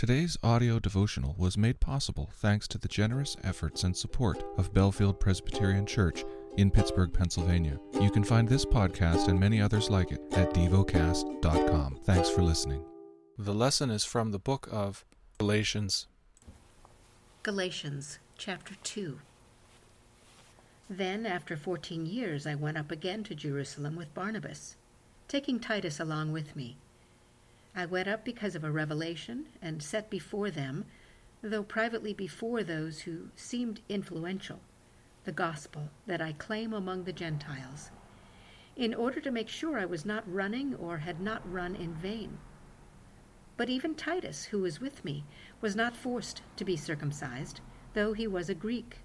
Today's audio devotional was made possible thanks to the generous efforts and support of Bellefield Presbyterian Church in Pittsburgh, Pennsylvania. You can find this podcast and many others like it at devocast.com. Thanks for listening. The lesson is from the book of Galatians. Galatians chapter 2. Then, after fourteen years, I went up again to Jerusalem with Barnabas, taking Titus along with me. I went up because of a revelation and set before them, though privately before those who seemed influential, the gospel that I claim among the Gentiles, in order to make sure I was not running or had not run in vain. But even Titus, who was with me, was not forced to be circumcised, though he was a Greek.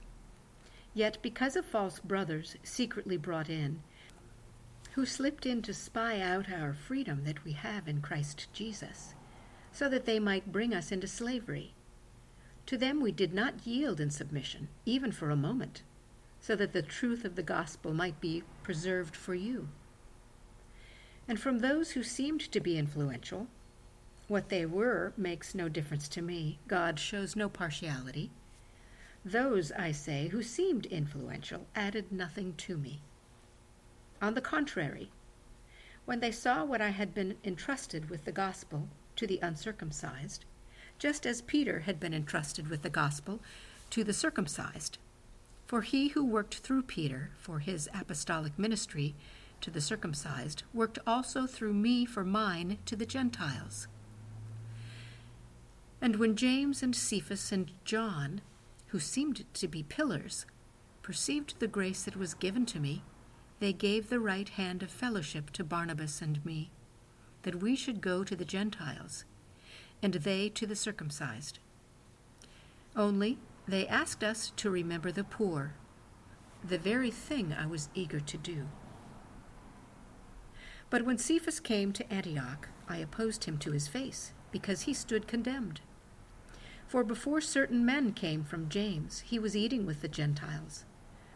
Yet because of false brothers secretly brought in, who slipped in to spy out our freedom that we have in Christ Jesus, so that they might bring us into slavery. To them we did not yield in submission, even for a moment, so that the truth of the gospel might be preserved for you. And from those who seemed to be influential, what they were makes no difference to me. God shows no partiality. Those, I say, who seemed influential added nothing to me. On the contrary, when they saw what I had been entrusted with the gospel to the uncircumcised, just as Peter had been entrusted with the gospel to the circumcised, for he who worked through Peter for his apostolic ministry to the circumcised worked also through me for mine to the Gentiles. And when James and Cephas and John, who seemed to be pillars, perceived the grace that was given to me, they gave the right hand of fellowship to Barnabas and me, that we should go to the Gentiles, and they to the circumcised. Only they asked us to remember the poor, the very thing I was eager to do. But when Cephas came to Antioch, I opposed him to his face, because he stood condemned. For before certain men came from James, he was eating with the Gentiles.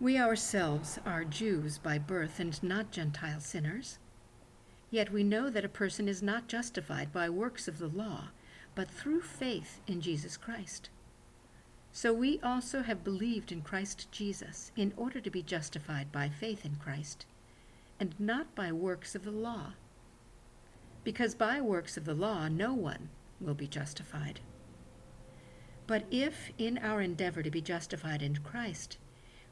We ourselves are Jews by birth and not Gentile sinners. Yet we know that a person is not justified by works of the law, but through faith in Jesus Christ. So we also have believed in Christ Jesus in order to be justified by faith in Christ, and not by works of the law. Because by works of the law no one will be justified. But if, in our endeavor to be justified in Christ,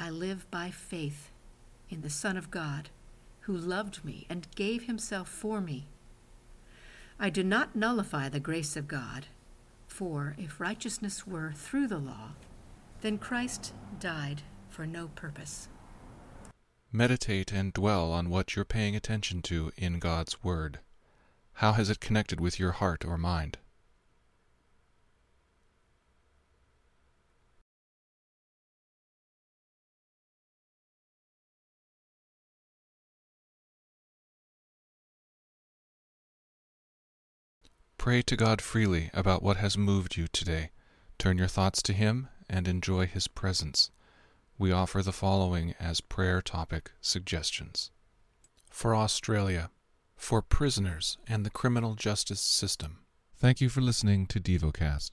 I live by faith in the Son of God, who loved me and gave himself for me. I do not nullify the grace of God, for if righteousness were through the law, then Christ died for no purpose. Meditate and dwell on what you're paying attention to in God's Word. How has it connected with your heart or mind? Pray to God freely about what has moved you today. Turn your thoughts to Him and enjoy His presence. We offer the following as prayer topic suggestions For Australia, for prisoners and the criminal justice system. Thank you for listening to DevoCast.